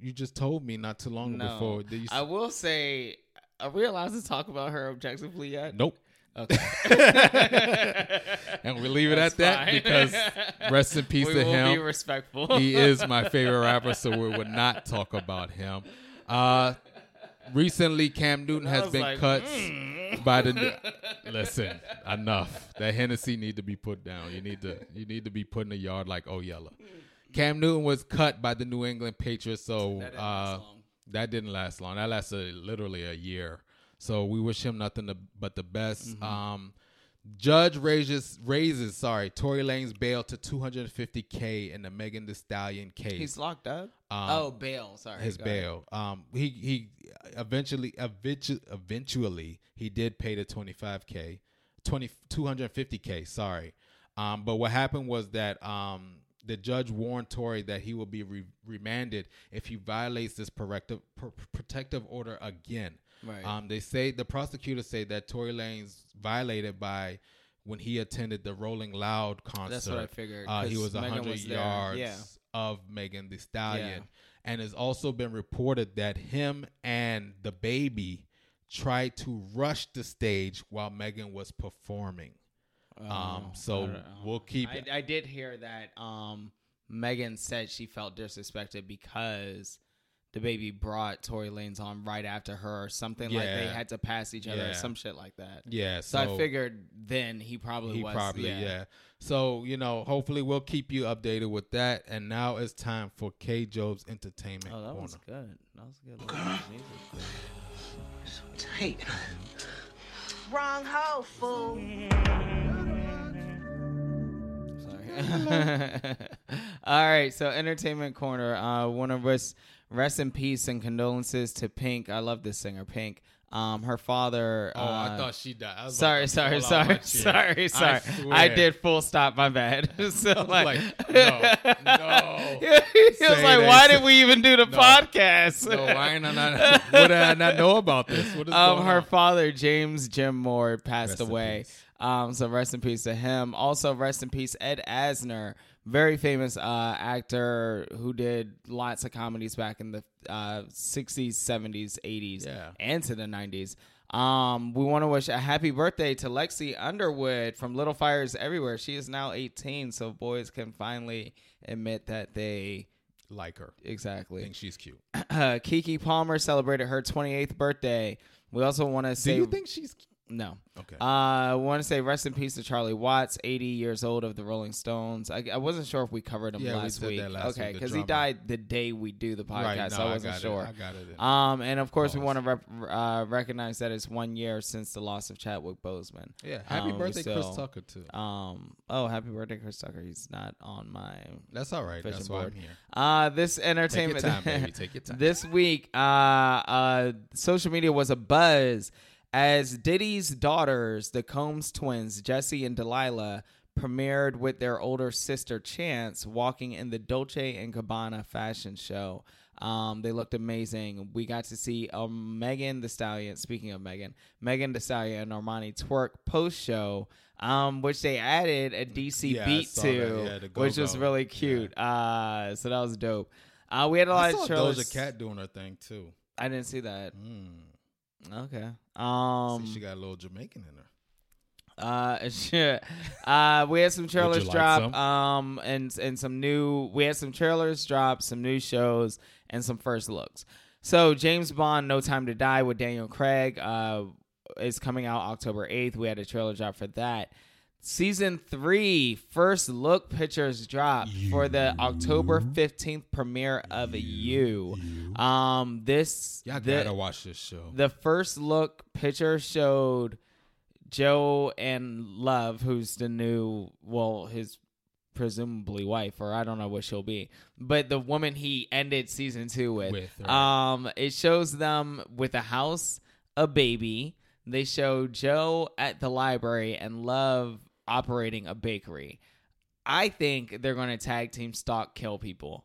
You just told me not too long no, before. Did you I will say, are we allowed to talk about her objectively yet? Nope. Okay. and we leave it That's at that because rest in peace We to will him. be respectful. he is my favorite rapper, so we would not talk about him. Uh, recently, Cam Newton has been like, cut mm. by the. Listen, enough. That Hennessy need to be put down. You need to. You need to be put in the yard like Oh Yella. Cam Newton was cut by the New England Patriots, so That didn't uh, that didn't last long. That lasted literally a year. So we wish him nothing but the best. Mm-hmm. Um, Judge raises raises sorry Tory Lanez's bail to 250k in the Megan Thee Stallion case. He's locked up. Um, oh, bail. Sorry, his go ahead. bail. Um, he he eventually eventually eventually he did pay the 25k, 20 250k. Sorry, um, but what happened was that um the judge warned Tory that he will be re- remanded if he violates this protective pr- protective order again. Right. Um, they say the prosecutors say that Tory Lanez violated by when he attended the Rolling Loud concert. That's what I figured, Uh, he was hundred yards Yeah. of Megan Thee Stallion, Yeah. and it's also been reported that him and the baby tried to rush the stage while Megan was performing. Um, Oh, so I don't know. we'll keep. I, I did hear that um, Megan said she felt disrespected because the baby brought Tory Lanez on right after her or something like they had to pass each other or some shit like that. yeah, So, I figured then he probably he was. probably yeah. yeah. So you know, hopefully we'll keep you updated with that. And now it's time for K Job's entertainment Oh, that corner. was good. That was good. So tight. Wrong hoe, fool. Sorry. All right, so entertainment corner. Uh, one of us rest in peace and condolences to Pink. I love this singer, Pink. Um, her father. Oh, uh, I thought she died. I was Sorry, about to sorry, pull sorry, sorry, I sorry. I, did full stop. My bad. so like, like, no, no. he was Say like. "Why did we even do the No. podcast?" No, why did I not? What did I not know about this? What is um, her on? father, James Jim Moore, passed Rest away. Um, so rest in peace to him. Also, rest in peace, Ed Asner, very famous uh, actor who did lots of comedies back in the uh, 60s, 70s, 80s, Yeah. and to the 90s. Um, we want to wish a happy birthday to Lexi Underwood from Little Fires Everywhere. She is now 18, so boys can finally admit that they like her. exactly. think she's cute. Keke Palmer celebrated her 28th birthday. We also want to see Do you think she's no. okay? Uh, I want to say rest in peace to Charlie Watts, 80 years old of the Rolling Stones. I, I wasn't sure if we covered him Yeah, we last did week. that last okay, because he died the day we do the podcast, right? so I wasn't got sure. It. I got it. Um, and of course, we want to rep- uh, recognize that it's one year since the loss of Chadwick Boseman. yeah. Happy um, we birthday, Chris Tucker too. Um, oh, happy birthday, Chris Tucker. He's not on my That's all right. That's why board. I'm here. Uh, this entertainment time, baby. Take your time. this week, uh, uh, social media was a buzz as Diddy's daughters, the Combs twins, Jessie and D'Lila, premiered with their older sister Chance walking in the Dolce and Gabbana fashion show. Um, they looked amazing. We got to see um, Megan Thee Stallion. Speaking of Megan, Megan Thee Stallion and Armani twerk post show, um, which they added a DC Yeah, beat to. Yeah, which was really cute. Uh, so that was dope. Uh, we had a lot I of saw trailers. Doja Cat doing her thing too. I didn't see that. Mm. Okay. Um. See, she got a little Jamaican in her. Uh. Shit. Uh. We had some trailers like drop. some? Um. And and some new. We had some trailers drop. Some new shows and some first looks. So James Bond: No Time to Die with Daniel Craig. Uh. Is coming out October 8th. We had a trailer drop for that. Season three first look pictures dropped for the October 15th premiere of You. Um, this Y'all the- gotta watch this show. the first look picture showed Joe and Love, who's the new, well, his presumably wife, or I don't know what she'll be, but the woman he ended season two with. With, right. Um, it shows them with a house, a baby. They show Joe at the library and Love operating a bakery. I think they're going to tag team stalk kill people.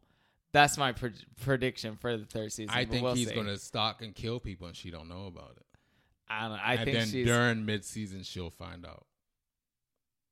That's my pre- prediction for the third season. I think we'll he's gonna stalk and kill people, and she don't know about it. I don't know. I and think then she's. during mid-season, she'll find out.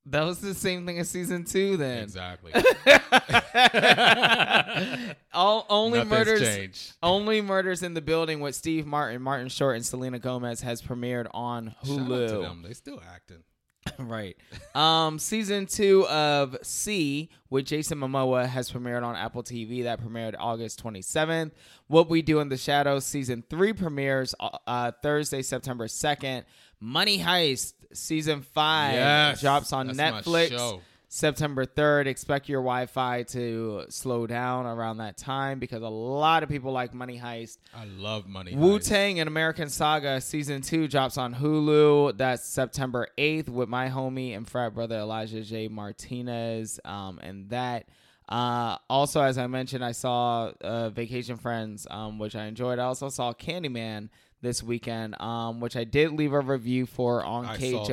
That was the same thing as season two. Then Exactly. all only Nothing's murders. changed. Only murders in the building with Steve Martin, Martin Short, and Selena Gomez has premiered on to Hulu. them. They still acting. right. Um, season two of See with Jason Momoa has premiered on Apple TV. That premiered August 27th. What We Do in the Shadows season three premieres uh, Thursday, September 2nd. Money Heist season five Yes, drops on Netflix. September 3rd. Expect your Wi Fi to slow down around that time because a lot of people like Money Heist. I love money. Wu Tang and American Saga season two drops on Hulu. That's September 8th with my homie and frat brother Elijah J. Martinez. Um, and that. Uh, also, as I mentioned, I saw uh, Vacation Friends, um, which I enjoyed. I also saw Candyman this weekend, um, which I did leave a review for on I K saw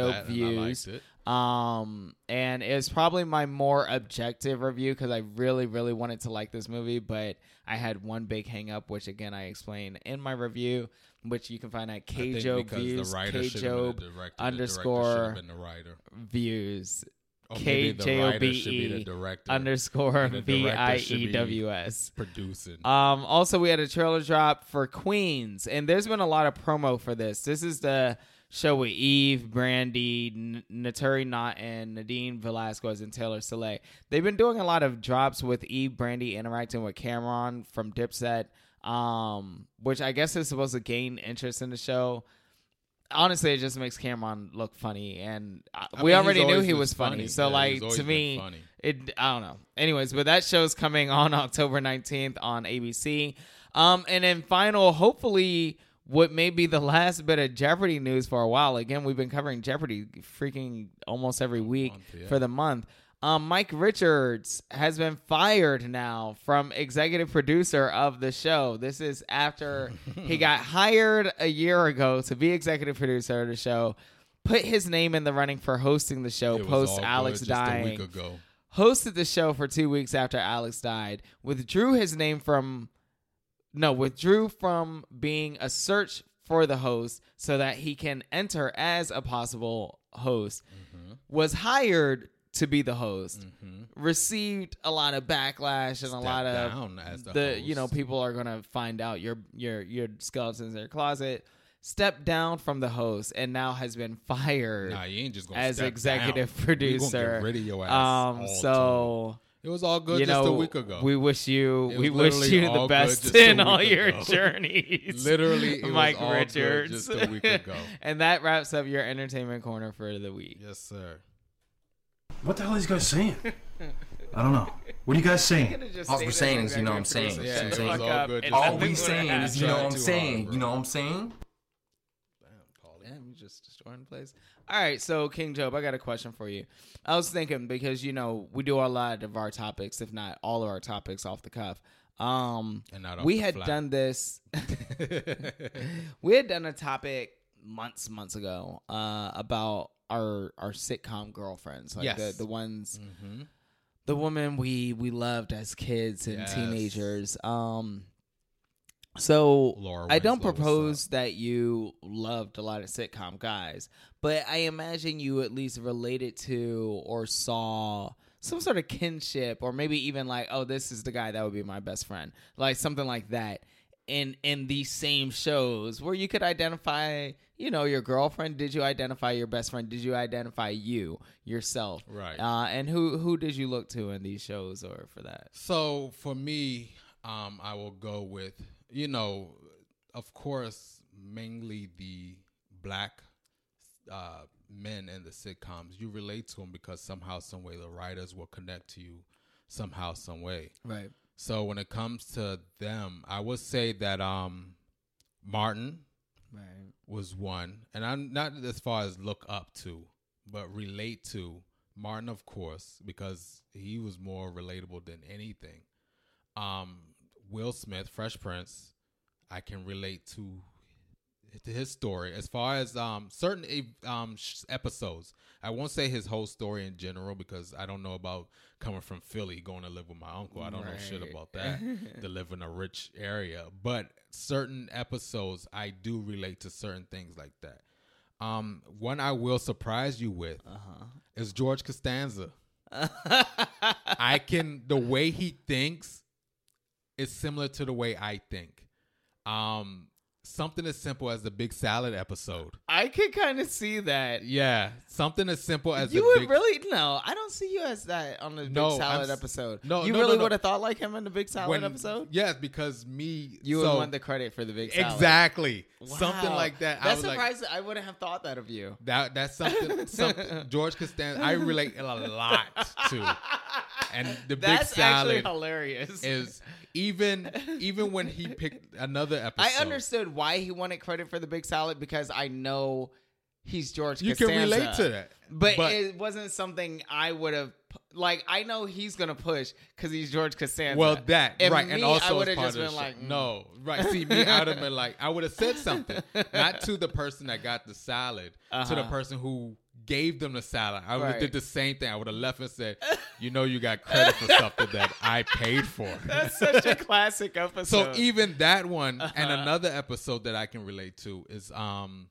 Joke and I Views. liked it. Um, and it's probably my more objective review because I really, really wanted to like this movie, but I had one big hang up, which again I explained in my review, which you can find at Kjob views, the writer should have been Kjob the director. The director should underscore views. Or K J O B should be the E underscore V I E W S. Producing. Um, also, we had a trailer drop for Queens, and there's been a lot of promo for this. This is the show with Eve, Brandy, Naturi Naughton, and Nadine Velasquez and Taylor Soleil. They've been doing a lot of drops with Eve, Brandy interacting with Cam'ron from Dipset, um, which I guess is supposed to gain interest in the show. Honestly, it just makes Cam'ron look funny, and uh, I we mean, already knew he was funny. funny. So, Yeah, like to me, funny. it I don't know. Anyways, but that show's coming on October 19th on ABC. Um and then final hopefully what may be the last bit of Jeopardy news for a while. Again, we've been covering Jeopardy freaking almost every week month, yeah. for the month. Um, Mike Richards has been fired now from executive producer of the show. This is after he got hired a year ago to be executive producer of the show, put his name in the running for hosting the show It post Alex dying a week ago. hosted the show for two weeks after Alex died, withdrew his name from no, withdrew from being a search for the host so that he can enter as a possible host, Mm-hmm. was hired to be the host, received a lot of backlash and a lot of as the you know people are gonna find out your your your skeletons in your closet. Stepped down from the host and now has been fired Nah, you ain't just gonna as executive down. We gonna get producer. rid of your ass um, so It was all good you just know, a week ago. we wish you we wish you the best in all week your journeys. Literally, it was Mike all good Richards. just a week ago. and that wraps up your entertainment corner for the week. yes, sir. What the hell are these guys saying? I don't know. What are you guys saying? All we're saying is, you know what I'm saying. Yeah, You know what I'm saying? all good. All we week saying is, you know what I'm Too hard, saying. You know what I'm saying? Damn, you just destroying the place. All right, so King Job, I got a question for you. I was thinking because you know we do a lot of our topics, if not all of our topics, off the cuff. Um, And not off we had fly. done this. we had done a topic months, months ago uh, about our our sitcom girlfriends, like Yes. the the ones, Mhm. the woman we we loved as kids and Yes. teenagers. Um, so Laura I don't propose that you loved a lot of sitcom guys, but I imagine you at least related to or saw some sort of kinship, or maybe even like, oh, this is the guy that would be my best friend, like something like that. In in these same shows where you could identify, you know, your girlfriend. Did you identify your best friend? Did you identify you yourself? Right. Uh, and who who did you look to in these shows or for that? So for me, um, I will go with you know, of course, mainly the black uh, men in the sitcoms. You relate to them because somehow, some way, the writers will connect to you somehow, some way. Right. So when it comes to them, I would say that um, Martin Right. was one, and I'm not as far as look up to, but relate to Martin, of course, because he was more relatable than anything. Um, Will Smith, Fresh Prince, I can relate to to his story as far as um certain um episodes. I won't say his whole story in general because I don't know about coming from Philly going to live with my uncle. I don't know shit about that. to live in a rich area, but certain episodes I do relate to certain things like that. Um, one I will surprise you with Uh-huh. is George Costanza. I can the way he thinks is similar to the way I think. Um, something as simple as the big salad episode. I could kind of see that. Yeah, something as simple as you would big, really no. I don't see you as that on the Big No, I'm Salad episode. no, you no, really no. would have thought like him in the Big Salad when- episode. Yes, because me You so, would want the credit for the Big Salad. exactly something like that. I That's was like, surprising. I wouldn't have thought that of you. That that's something. something George Costanza. I relate a lot to, and the big salad actually hilarious. is even even when he picked another episode. I understood why he wanted credit for the Big Salad because I know he's George. You can relate to that, but, but- it wasn't something I would have. Like I know he's gonna push because he's George Costanza. Well, that And right, me, and also I would have just been like, mm. no, right. See, me, I would have been like, I would have said something, not to the person that got the salad, to the Uh-huh. person who gave them the salad. I would have Right. did the same thing. I would have left and said, you know, you got credit for something that I paid for. That's such a classic episode. So even that one and Uh-huh. another episode that I can relate to is um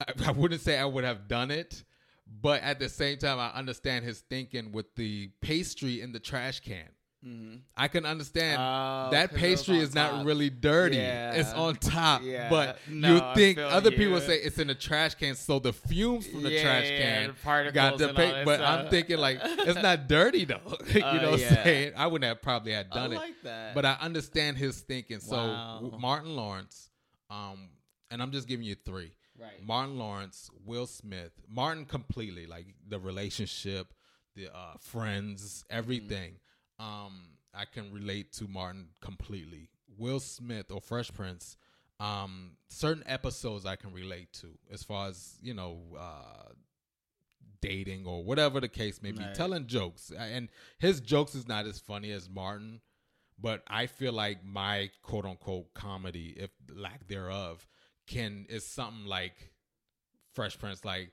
I, I wouldn't say I would have done it, but at the same time I understand his thinking with the pastry in the trash can. I can understand Oh, that 'cause it was pastry is not really dirty. Yeah. It's on top. Yeah. But No, you think other you. people say it's in the trash can, so the fumes from the Yeah, trash can the got the pa- but I'm thinking like it's not dirty though. you Uh, know what. I'm saying? I wouldn't have probably had I done it. that. But I understand his thinking. So Wow. w- Martin Lawrence, um, and I'm just giving you three. Right. Martin Lawrence, Will Smith, Martin completely, like the relationship, the uh, friends, everything. Um, I can relate to Martin completely. Will Smith or Fresh Prince, um, certain episodes I can relate to, as far as you know, uh, dating or whatever the case may be, Right. telling jokes. And his jokes is not as funny as Martin, but I feel like my quote unquote comedy, if lack thereof, can is something like Fresh Prince, like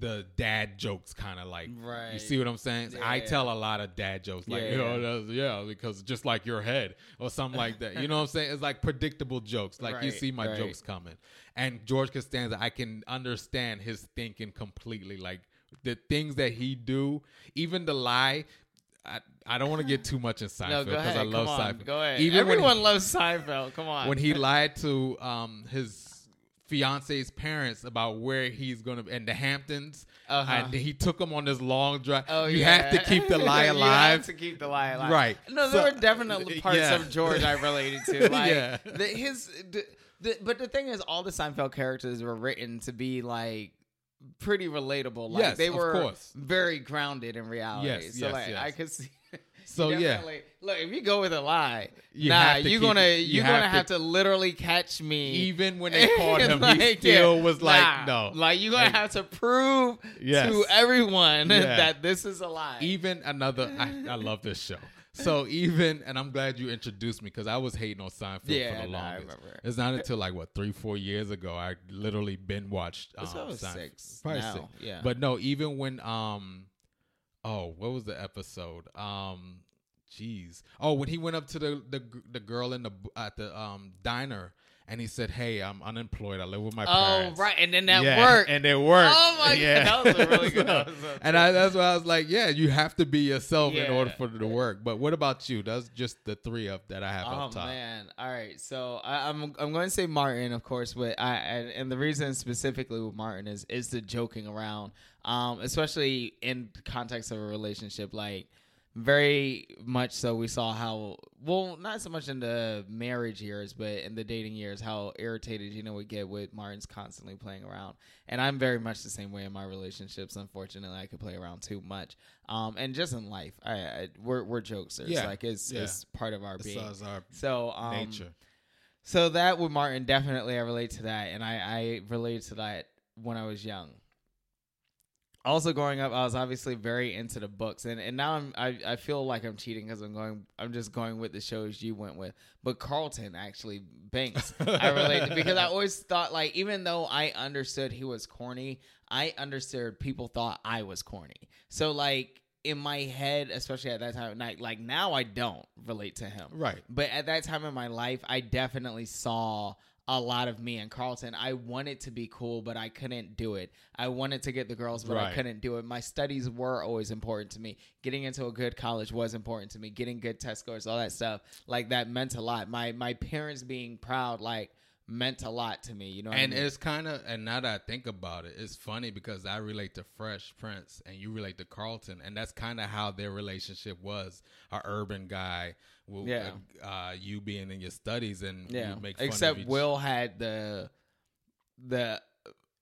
the dad jokes kind of like right. you see what I'm saying? I tell a lot of dad jokes like Yeah, you know yeah. that's- yeah because just like your head or something like that. You know what I'm saying? It's like predictable jokes. Like you see my right. jokes coming. And George Costanza, I can understand his thinking completely. Like the things that he do, even the lie. I, I don't want to get too much in Seinfeld No, because ahead. I love on, Seinfeld. Go ahead. Even when he- Everyone loves Seinfeld. Come on. when he lied to um his fiance's parents about where he's gonna and the Hamptons, Uh-huh. and he took them on this long drive. Oh, you yeah. have to keep the lie You alive. have to keep the lie alive. Right. No, there So- were definitely parts yeah. of George I related to. Like Yeah. the, his, the, the, but the thing is, all the Seinfeld characters were written to be like pretty relatable. Like Yes, they of were course. very grounded in reality. Yes, so yes, like yes. I could see. So, yeah. Look, if you go with a lie, You nah, you're gonna it- you you're gonna have to- literally catch me. Even when they caught him, he Like, still yeah, was like, nah. no. Like you're gonna Like- have to prove Yes. to everyone Yeah. that this is a lie. Even another, I, I love this show. So even, and I'm glad you introduced me because I was hating on Seinfeld Yeah, for the longest. remember. It's not until like what three, four years ago I literally been watched. Um, Seinfeld. six Probably now, six. yeah. But no, even when um, oh, what was the episode? Um, jeez. Oh, when he went up to the the the girl in the at the um diner. And he said, "Hey, I'm unemployed. I live with my parents." Oh, right, and then that Yeah, worked. and it worked. Oh my yeah. God, that was a really good So- episode, and I, that's why I was like, "Yeah, you have to be yourself in order for it to work." But what about you? That's just the three of that I have Oh up top. man! All right, so I, I'm I'm going to say Martin, of course, but I and, and the reason specifically with Martin is is the joking around, um, especially in context of a relationship. Like very much so, we saw how well not so much in the marriage years, but in the dating years, how irritated Gina would get with Martin's constantly playing around. And I'm very much the same way in my relationships. Unfortunately, I could play around too much, um, and just in life, I, I we're we're jokesters. Yeah, like it's yeah. it's part of our It's being. our so um, nature. So that with Martin, definitely I relate to that, and I I relate to that when I was young. Also, growing up, I was obviously very into the books, and, and now I'm I, I feel like I'm cheating because I'm going I'm just going with the shows you went with. But Carlton actually Banks, I relate to, because I always thought like even though I understood he was corny, I understood people thought I was corny. So like in my head, especially at that time of night, like now I don't relate to him. Right. But at that time in my life, I definitely saw a lot of me and Carlton. I wanted to be cool, but I couldn't do it. I wanted to get the girls, but I couldn't do it. My studies were always important to me. Getting into a good college was important to me. Getting good test scores, all that stuff, like that meant a lot. My my parents being proud, like meant a lot to me. You know, and I mean? it's kind of and now that I think about it, it's funny because I relate to Fresh Prince and you relate to Carlton, and that's kind of how their relationship was. A urban guy, with, Yeah. uh, you being in your studies and yeah. Except Will had the the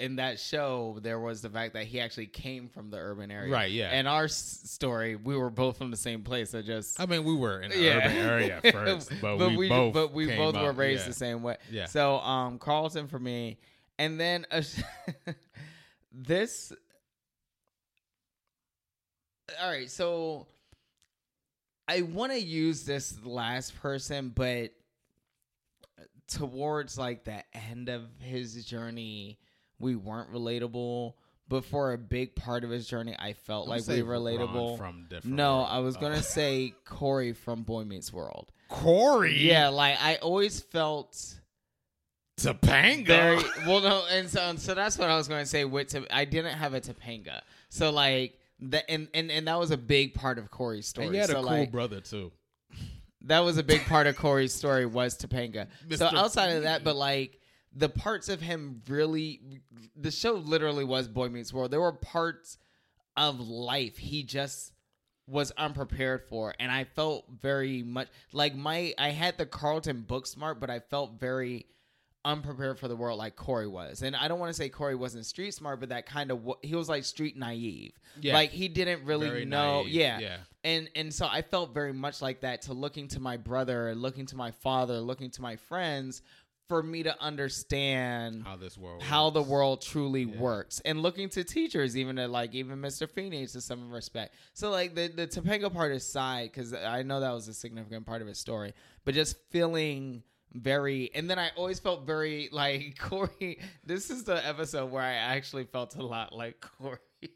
in that show there was the fact that he actually came from the urban area. Right, yeah. And our s- story, we were both from the same place. I just I mean, we were in the Yeah. urban area first, but, we, both but we both were raised yeah. the same way. Yeah. So um Carlton for me, and then uh, this. All right, so I want to use this last person, but towards like the end of his journey, we weren't relatable. But for a big part of his journey, I felt like we were Ron relatable. from Different no. I was gonna Oh. say Corey from Boy Meets World. Corey, Yeah, like I always felt Topanga. very well. No, and so and so that's what I was going to say. With Top- I didn't have a Topanga, so like that, and, and and that was a big part of Corey's story. and you had so a cool like, brother too. that was a big part of Corey's story was Topanga. So outside of that, but like the parts of him really, the show literally was Boy Meets World. There were parts of life he just was unprepared for, and I felt very much like my I had the Carlton book smart, but I felt very unprepared for the world like Corey was. And I don't want to say Corey wasn't street smart, but that kind of he was like street naive. Yeah. Like he didn't really Very know. naive, Yeah. yeah. And and so I felt very much like that to looking to my brother, looking to my father, looking to my friends for me to understand How this world how the world truly works. And looking to teachers even to like even mr feeny to some respect. So like the the topanga part aside because i know that was a significant part of his story but just feeling very and then i always felt very like corey this is the episode where i actually felt a lot like corey.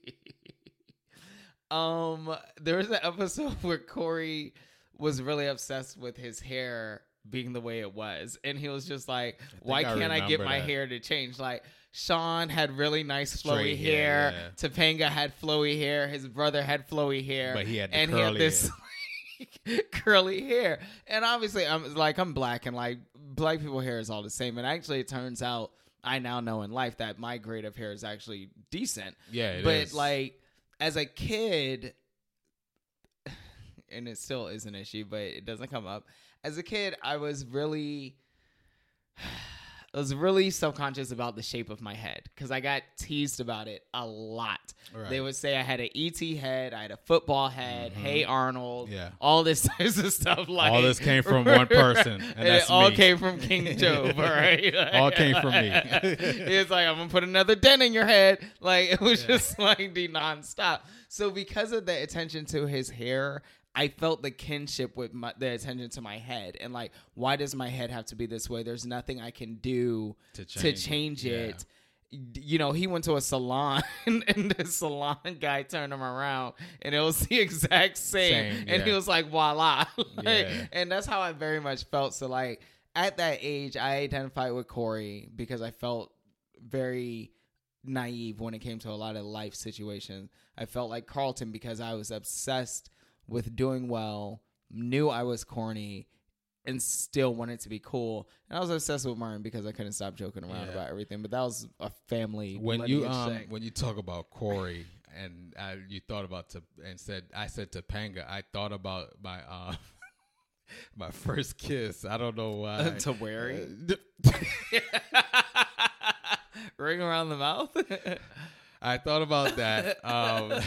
Um there was an episode where corey was really obsessed with his hair being the way it was. And he was just like why I can't i get my that. hair to change? Like sean had really nice flowy Straight hair, hair, topanga had flowy hair. His brother had flowy hair. But he had and he had this curly hair. And obviously i'm like i'm black and like black people hair is all the same. And actually it turns out i now know in life that my grade of hair is actually decent. Yeah, it but is. like as a kid and it still is an issue but it doesn't come up as a kid i was really I was really subconscious about the shape of my head because I got teased about it a lot. Right. They would say I had an ET head, I had a football head, mm-hmm. Hey Arnold, Yeah. all this types of stuff. Like All this came from one person, and it all me. came from King Job. All right, All came from me. it's like I'm gonna put another dent in your head. Like it was just like the nonstop. So because of the attention to his hair, I felt the kinship with my, the attention to my head, and like, why does my head have to be this way? There's nothing I can do To to change change, it. it. You know, he went to a salon, and the salon guy turned him around, and it was the exact same. Same, and he was like, "Voila!" Like, Yeah. And that's how I very much felt. So, like, at that age, I identified with Corey because I felt very naive when it came to a lot of life situations. I felt like Carlton because I was obsessed with doing well, knew I was corny, and still wanted to be cool. And I was obsessed with Martin because I couldn't stop joking around Yeah. about everything. But that was a family. when you um thing. when you talk about Corey and uh, you thought about to and said I said Topanga, I thought about my uh my first kiss. I don't know why. to Wary? ring around the mouth. I thought about that. Um,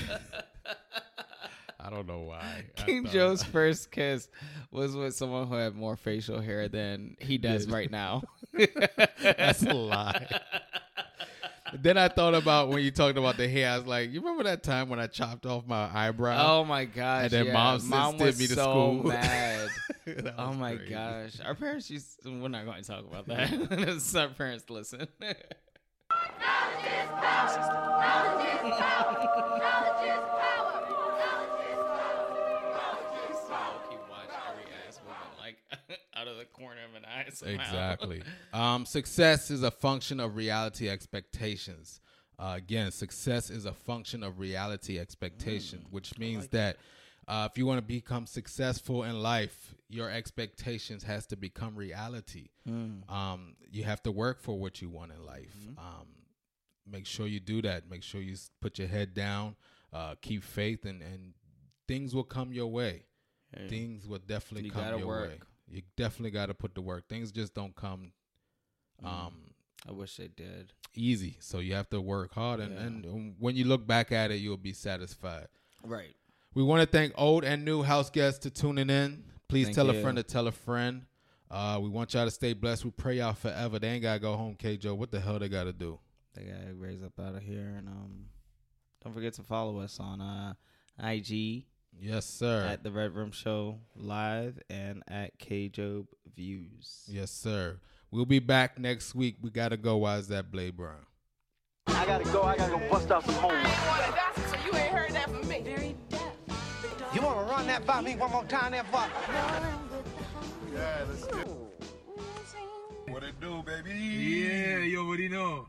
I don't know why. King Joe's first kiss was with someone who had more facial hair than he does Yeah. right now. That's a lie. then I thought about when you talked about the hair. I was like, you remember that time when I chopped off my eyebrow? Oh my gosh! And then yeah. mom, sis mom did me to so school. mad. Oh my crazy. gosh! Our parents used. To, we're not going to talk about that. Our parents listen. keep Somehow. Exactly. Um, success is a function of reality expectations. Uh, again, success is a function of reality expectation, which means that uh, if you want to become successful in life, your expectations has to become reality. Mm. Um, you have to work for what you want in life. Um, make sure you do that. Make sure you s- put your head down, uh, keep faith, and, and things will come your way. Yeah. Things will definitely come your way. You definitely got to put the work. Things just don't come Mm. um, I wish they did. easy. So you have to work hard, and, Yeah. and when you look back at it, you'll be satisfied. Right. We want to thank old and new house guests to tuning in. Please Thank tell a friend to tell a friend. Uh, we want y'all to stay blessed. We pray y'all forever. They ain't gotta go home, K Joe. What the hell they gotta do? They gotta raise up out of here, and um, don't forget to follow us on uh, IG Yes, sir. At the Red Room Show live and at K Job Views. Yes, sir. We'll be back next week. We gotta go. Why is that Blade Brown? I gotta go. I gotta go bust out some homework. So you ain't heard that from me. Very deaf. You wanna run that by me one more time, that fuck? Yeah, let's do. What it do, baby? Yeah, you already know.